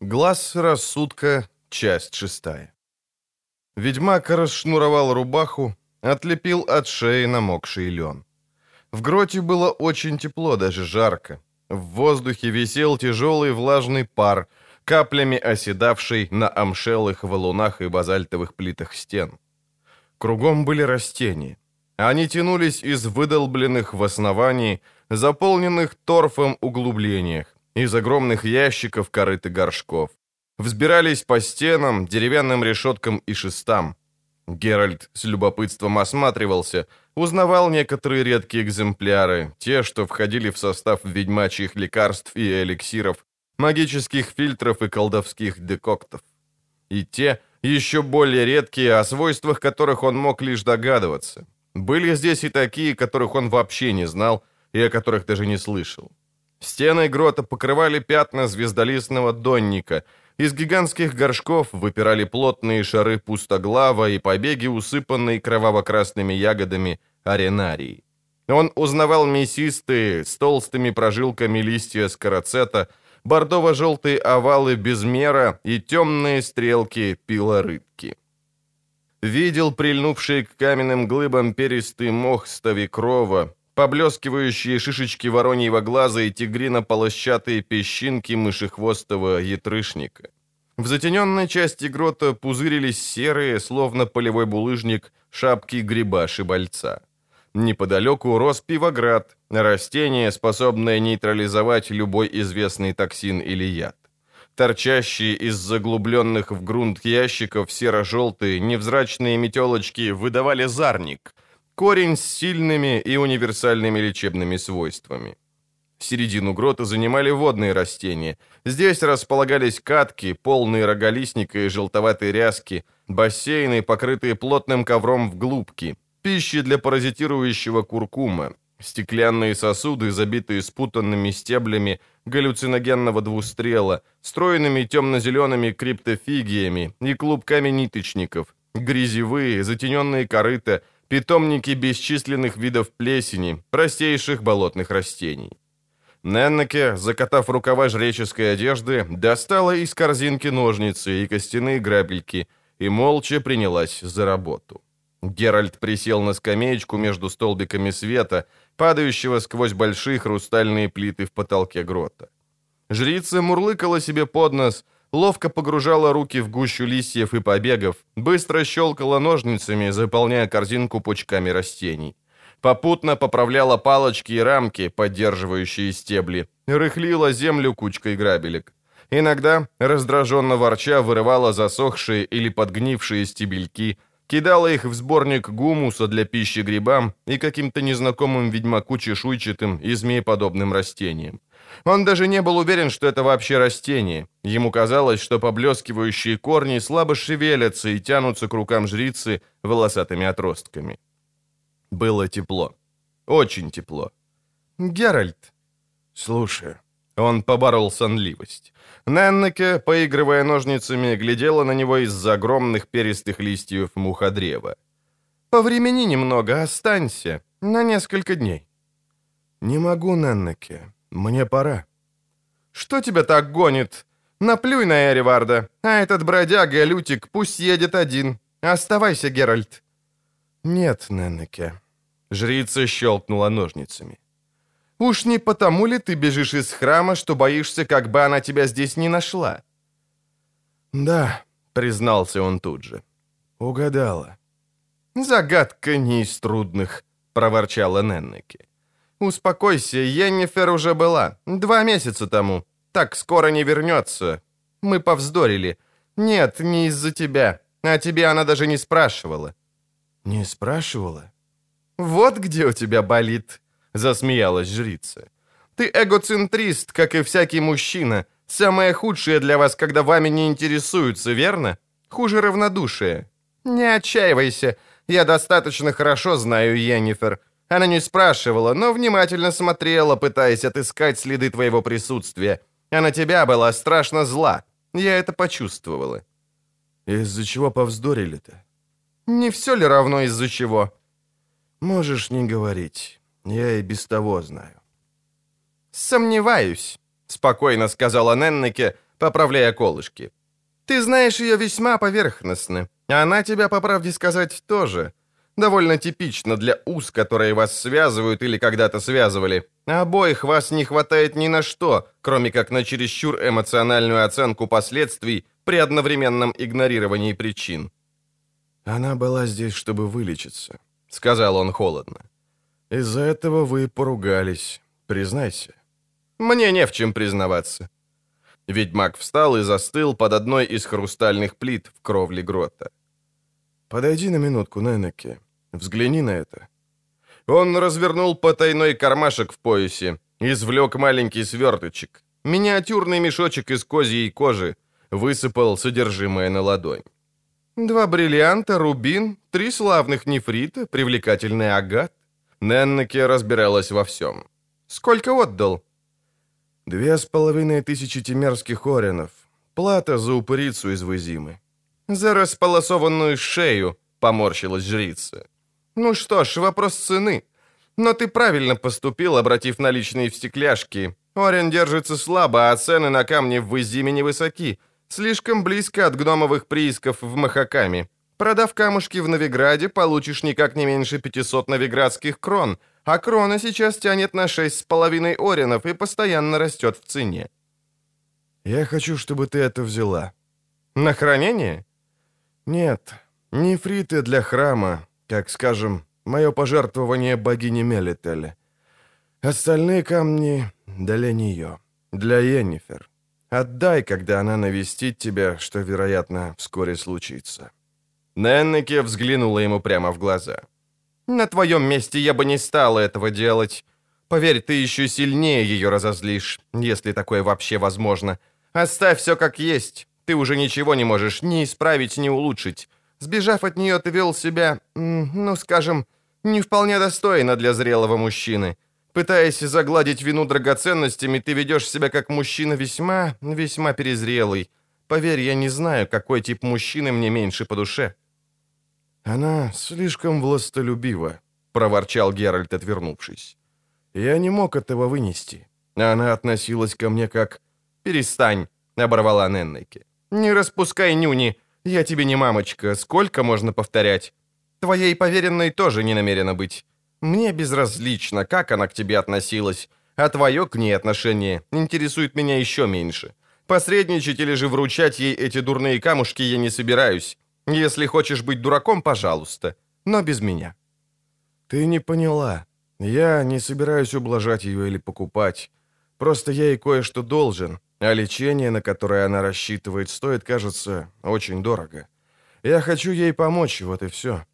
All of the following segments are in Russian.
Глаз рассудка, часть шестая. Ведьмак расшнуровал рубаху, отлепил от шеи намокший лен. В гроте было очень тепло, даже жарко. В воздухе висел тяжелый влажный пар, каплями оседавший на амшелых валунах и базальтовых плитах стен. Кругом были растения. Они тянулись из выдолбленных в основании, заполненных торфом углублениях, из огромных ящиков корыт и горшков. Взбирались по стенам, деревянным решеткам и шестам. Геральт с любопытством осматривался, узнавал некоторые редкие экземпляры, те, что входили в состав ведьмачьих лекарств и эликсиров, магических фильтров и колдовских декоктов. И те, еще более редкие, о свойствах которых он мог лишь догадываться. Были здесь и такие, которых он вообще не знал и о которых даже не слышал. Стены грота покрывали пятна звездолистного донника. Из гигантских горшков выпирали плотные шары пустоглава и побеги, усыпанные кроваво-красными ягодами аренарии. Он узнавал мясистые, с толстыми прожилками листья скороцета, бордово-желтые овалы безмера и темные стрелки пилорыбки. Видел прильнувший к каменным глыбам перистый мох ставикрова, поблескивающие шишечки вороньего глаза и тигрино-полощатые песчинки мышехвостого ятрышника. В затененной части грота пузырились серые, словно полевой булыжник, шапки гриба-шибальца. Неподалеку рос пивоград, растение, способное нейтрализовать любой известный токсин или яд. Торчащие из заглубленных в грунт ящиков серо-желтые невзрачные метелочки выдавали зарник — Корень с сильными и универсальными лечебными свойствами. Середину грота занимали водные растения. Здесь располагались катки, полные роголистника и желтоватой ряски, бассейны, покрытые плотным ковром в глубки, пищи для паразитирующего куркума, стеклянные сосуды, забитые спутанными стеблями галлюциногенного двустрела, стройными темно-зелеными криптофигиями и клубками ниточников, грязевые, затененные корыта — питомники бесчисленных видов плесени, простейших болотных растений. Неннеке, закатав рукава жреческой одежды, достала из корзинки ножницы и костяные грабельки и молча принялась за работу. Геральт присел на скамеечку между столбиками света, падающего сквозь большие хрустальные плиты в потолке грота. Жрица мурлыкала себе под нос — ловко погружала руки в гущу листьев и побегов, быстро щелкала ножницами, заполняя корзинку пучками растений. Попутно поправляла палочки и рамки, поддерживающие стебли, рыхлила землю кучкой грабелек. Иногда, раздраженно ворча, вырывала засохшие или подгнившие стебельки, кидала их в сборник гумуса для пищи грибам и каким-то незнакомым ведьмаку чешуйчатым и змееподобным растениям. Он даже не был уверен, что это вообще растение. Ему казалось, что поблескивающие корни слабо шевелятся и тянутся к рукам жрицы волосатыми отростками. Было тепло. Очень тепло. «Геральт!» «Слушай». Он поборол сонливость. Неннеке, поигрывая ножницами, глядела на него из-за огромных перистых листьев муходрева. «Повремени немного, останься. На несколько дней». «Не могу, Неннеке. Мне пора». «Что тебя так гонит? Наплюй на Эриварда, а этот бродяга Лютик пусть едет один. Оставайся, Геральт». «Нет, Неннеке». Жрица щелкнула ножницами. «Уж не потому ли ты бежишь из храма, что боишься, как бы она тебя здесь не нашла?» «Да», — признался он тут же. «Угадала». «Загадка не из трудных», — проворчала Неннеке. «Успокойся, Йеннифер уже была. Два месяца тому. Так скоро не вернется. Мы повздорили. Нет, не из-за тебя. А тебе она даже не спрашивала». «Не спрашивала?» «Вот где у тебя болит», — засмеялась жрица. «Ты эгоцентрист, как и всякий мужчина. Самое худшее для вас, когда вами не интересуются, верно? Хуже равнодушие. Не отчаивайся. Я достаточно хорошо знаю Йеннифер. Она не спрашивала, но внимательно смотрела, пытаясь отыскать следы твоего присутствия. А на тебя была страшно зла. Я это почувствовала. Из-за чего повздорили-то? Не все ли равно из-за чего? Можешь не говорить. Я и без того знаю. Сомневаюсь, спокойно сказала Неннеке, поправляя колышки. «Ты знаешь ее весьма поверхностно. Она тебя, по правде сказать, тоже. Довольно типично для уз, которые вас связывают или когда-то связывали. Обоих вас не хватает ни на что, кроме как на чересчур эмоциональную оценку последствий при одновременном игнорировании причин. «Она была здесь, чтобы вылечиться», — сказал он холодно. «Из-за этого вы поругались, признайся». «Мне не в чем признаваться». Ведьмак встал и застыл под одной из хрустальных плит в кровле грота. «Подойди на минутку, Ненеке. Взгляни на это». Он развернул потайной кармашек в поясе, извлек маленький сверточек, миниатюрный мешочек из козьей кожи, высыпал содержимое на ладонь. Два бриллианта, рубин, три славных нефрита, привлекательный агат. Неннеке разбиралась во всем. «Сколько отдал?» «Две с половиной тысячи тимерских оренов. Плата за упырицу из Вызимы». «За располосованную шею», — поморщилась жрица. «Ну что ж, вопрос цены. Но ты правильно поступил, обратив наличные в стекляшки. Орен держится слабо, а цены на камни в Изиме невысоки. Слишком близко от гномовых приисков в Махакаме. Продав камушки в Новиграде, получишь никак не меньше 500 новиградских крон, а крона сейчас тянет на 6,5 оренов и постоянно растет в цене. Я хочу, чтобы ты это взяла. На хранение? Нет, нефриты для храма, как, скажем, мое пожертвование богине Мелителе. Остальные камни для нее, для Йеннифер. Отдай, когда она навестит тебя, что, вероятно, вскоре случится». Неннеке взглянула ему прямо в глаза. «На твоем месте я бы не стала этого делать. Поверь, ты еще сильнее ее разозлишь, если такое вообще возможно. Оставь все как есть. Ты уже ничего не можешь ни исправить, ни улучшить. Сбежав от нее, ты вел себя, ну, скажем, не вполне достойно для зрелого мужчины. Пытаясь загладить вину драгоценностями, ты ведешь себя как мужчина весьма, весьма перезрелый. Поверь, я не знаю, какой тип мужчины мне меньше по душе». «Она слишком властолюбива», — проворчал Геральт, отвернувшись. «Я не мог этого вынести. Она относилась ко мне как...» «Перестань», — оборвала Неннеке. «Не распускай нюни. Я тебе не мамочка. Сколько можно повторять? Твоей поверенной тоже не намерена быть. Мне безразлично, как она к тебе относилась, а твое к ней отношение интересует меня еще меньше. Посредничать или же вручать ей эти дурные камушки я не собираюсь. Если хочешь быть дураком, пожалуйста, но без меня». «Ты не поняла. Я не собираюсь ублажать ее или покупать. Просто я ей кое-что должен, а лечение, на которое она рассчитывает, стоит, кажется, очень дорого. Я хочу ей помочь, вот и все».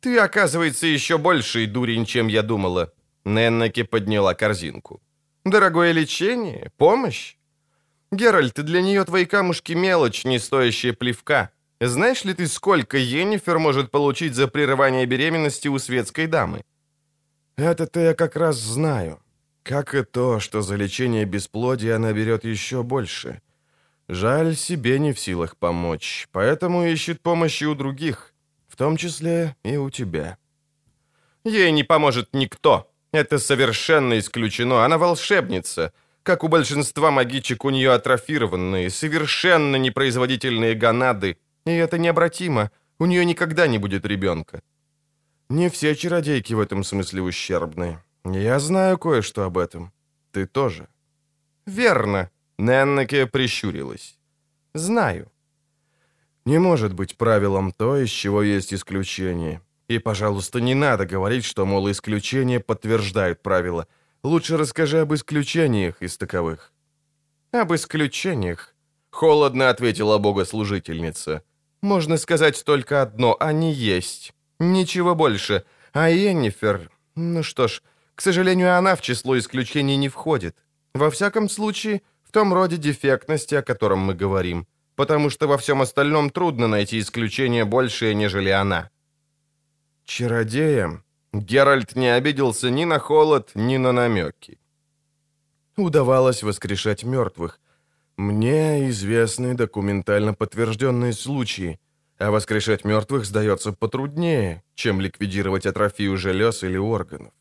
«Ты, оказывается, еще больший дурень, чем я думала». Неннаки подняла корзинку. «Дорогое лечение? Помощь?» «Геральт, для нее твои камушки мелочь, не стоящая плевка. Знаешь ли ты, сколько Йеннифер может получить за прерывание беременности у светской дамы?» «Это-то я как раз знаю. Как и то, что за лечение бесплодия она берет еще больше. Жаль, себе не в силах помочь, поэтому ищет помощи у других том числе и у тебя. Ей не поможет никто. Это совершенно исключено. Она волшебница. Как у большинства магичек, у нее атрофированные, совершенно непроизводительные гонады. И это необратимо. У нее никогда не будет ребенка. Не все чародейки в этом смысле ущербны. Я знаю кое-что об этом. Ты тоже. Верно. Неннеке прищурилась. Знаю. Не может быть правилом то, из чего есть исключение. И, пожалуйста, не надо говорить, что, мол, исключения подтверждают правила. Лучше расскажи об исключениях из таковых». «Об исключениях», — холодно ответила богослужительница. «Можно сказать только одно — они есть. Ничего больше. А Йеннифер... Ну что ж, к сожалению, она в число исключений не входит. Во всяком случае, в том роде дефектности, о котором мы говорим потому что во всем остальном трудно найти исключение большее, нежели она. Чародеям Геральт не обиделся ни на холод, ни на намеки. Удавалось воскрешать мертвых. Мне известны документально подтвержденные случаи, а воскрешать мертвых сдается потруднее, чем ликвидировать атрофию желез или органов.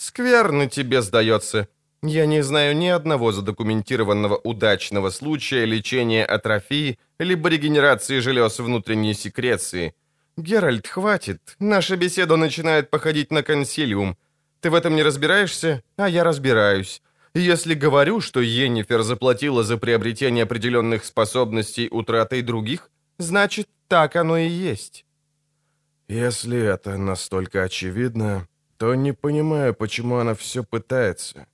«Скверно тебе сдается. Я не знаю ни одного задокументированного удачного случая лечения атрофии либо регенерации желез внутренней секреции. Геральт, хватит. Наша беседа начинает походить на консилиум. Ты в этом не разбираешься, а я разбираюсь. Если говорю, что Йеннифер заплатила за приобретение определенных способностей утратой других, значит, так оно и есть. Если это настолько очевидно, то не понимаю, почему она все пытается.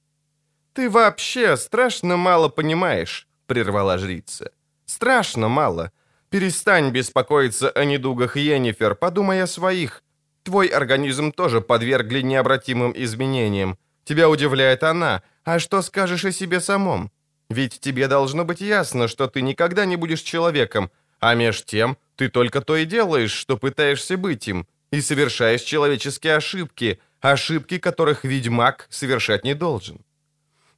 «Ты вообще страшно мало понимаешь», — прервала жрица. «Страшно мало. Перестань беспокоиться о недугах Йеннифер, подумай о своих. Твой организм тоже подвергли необратимым изменениям. Тебя удивляет она, а что скажешь о себе самом? Ведь тебе должно быть ясно, что ты никогда не будешь человеком, а меж тем ты только то и делаешь, что пытаешься быть им, и совершаешь человеческие ошибки, ошибки, которых ведьмак совершать не должен.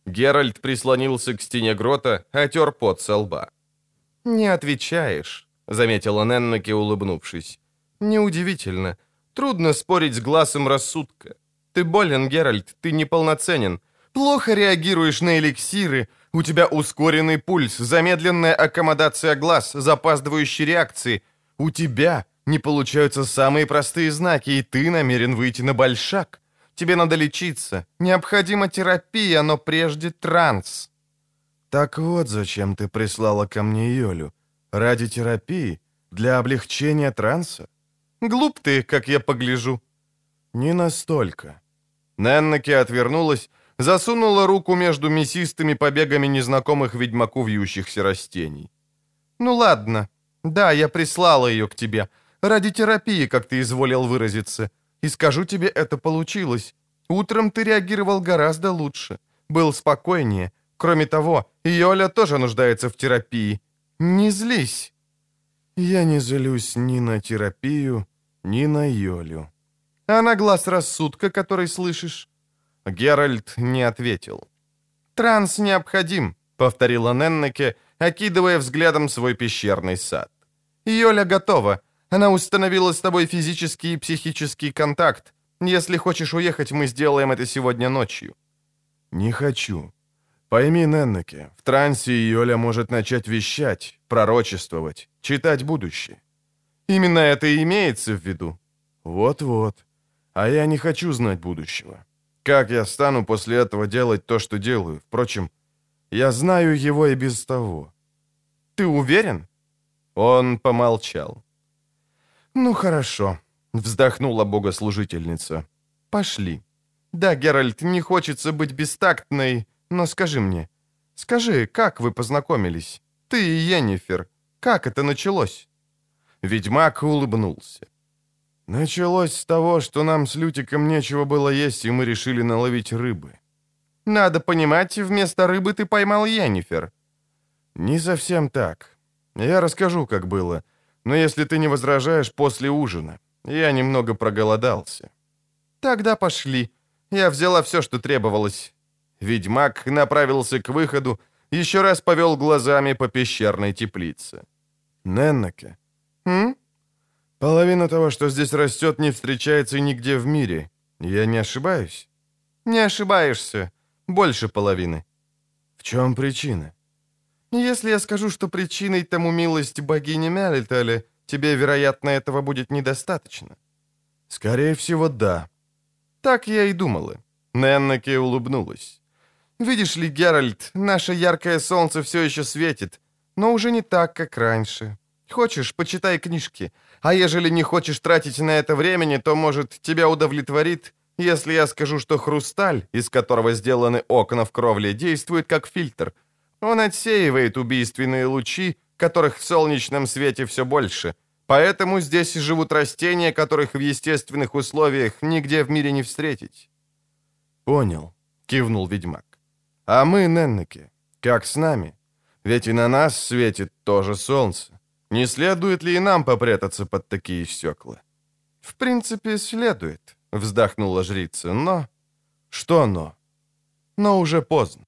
Геральт прислонился к стене грота, отер пот со лба. «Не отвечаешь», — заметила Неннаке, улыбнувшись. «Неудивительно. Трудно спорить с глазом рассудка. Ты болен, Геральт, ты неполноценен. Плохо реагируешь на эликсиры, у тебя ускоренный пульс, замедленная аккомодация глаз, запаздывающие реакции. У тебя не получаются самые простые знаки, и ты намерен выйти на большак. Тебе надо лечиться. Необходима терапия, но прежде транс». «Так вот зачем ты прислала ко мне Йолю. Ради терапии? Для облегчения транса?» «Глуп ты, как я погляжу». «Не настолько». Неннаки отвернулась, засунула руку между мясистыми побегами незнакомых ведьмаку вьющихся растений. «Ну ладно. Да, я прислала ее к тебе. Ради терапии, как ты изволил выразиться. И скажу тебе, это получилось. Утром ты реагировал гораздо лучше. Был спокойнее. Кроме того, Йоля тоже нуждается в терапии. Не злись». «Я не злюсь ни на терапию, ни на Йолю». «А на глаз рассудка, который слышишь?» Геральт не ответил. «Транс необходим», — повторила Неннеке, окидывая взглядом свой пещерный сад. «Йоля готова. Она установила с тобой физический и психический контакт. Если хочешь уехать, мы сделаем это сегодня ночью». «Не хочу. Пойми, Неннеке, в трансе Йоля может начать вещать, пророчествовать, читать будущее». «Именно это и имеется в виду». «Вот-вот. А я не хочу знать будущего. Как я стану после этого делать то, что делаю? Впрочем, я знаю его и без того». «Ты уверен?» Он помолчал. «Ну хорошо», — вздохнула богослужительница. «Пошли. Да, Геральт, не хочется быть бестактной, но скажи мне, скажи, как вы познакомились? Ты и Йеннифер. Как это началось?» Ведьмак улыбнулся. Началось с того, что нам с Лютиком нечего было есть, и мы решили наловить рыбы. Надо понимать, вместо рыбы ты поймал Йеннифер. Не совсем так. Я расскажу, как было. Но если ты не возражаешь, после ужина. Я немного проголодался. Тогда пошли. Я взяла все, что требовалось. Ведьмак направился к выходу, еще раз повел глазами по пещерной теплице. Неннаке. М? Половина того, что здесь растет, не встречается нигде в мире. Я не ошибаюсь? Не ошибаешься. Больше половины. В чем причина? Если я скажу, что причиной тому милость богини Мялитали, тебе, вероятно, этого будет недостаточно. Скорее всего, да. Так я и думала. Неннаке улыбнулась. Видишь ли, Геральт, наше яркое солнце все еще светит, но уже не так, как раньше. Хочешь, почитай книжки. А ежели не хочешь тратить на это времени, то, может, тебя удовлетворит, если я скажу, что хрусталь, из которого сделаны окна в кровле, действует как фильтр — он отсеивает убийственные лучи, которых в солнечном свете все больше. Поэтому здесь живут растения, которых в естественных условиях нигде в мире не встретить». «Понял», — кивнул ведьмак. «А мы, Неннеки, как с нами? Ведь и на нас светит тоже солнце. Не следует ли и нам попрятаться под такие стекла?» «В принципе, следует», — вздохнула жрица, — «но...» «Что «но»?» «Но уже поздно».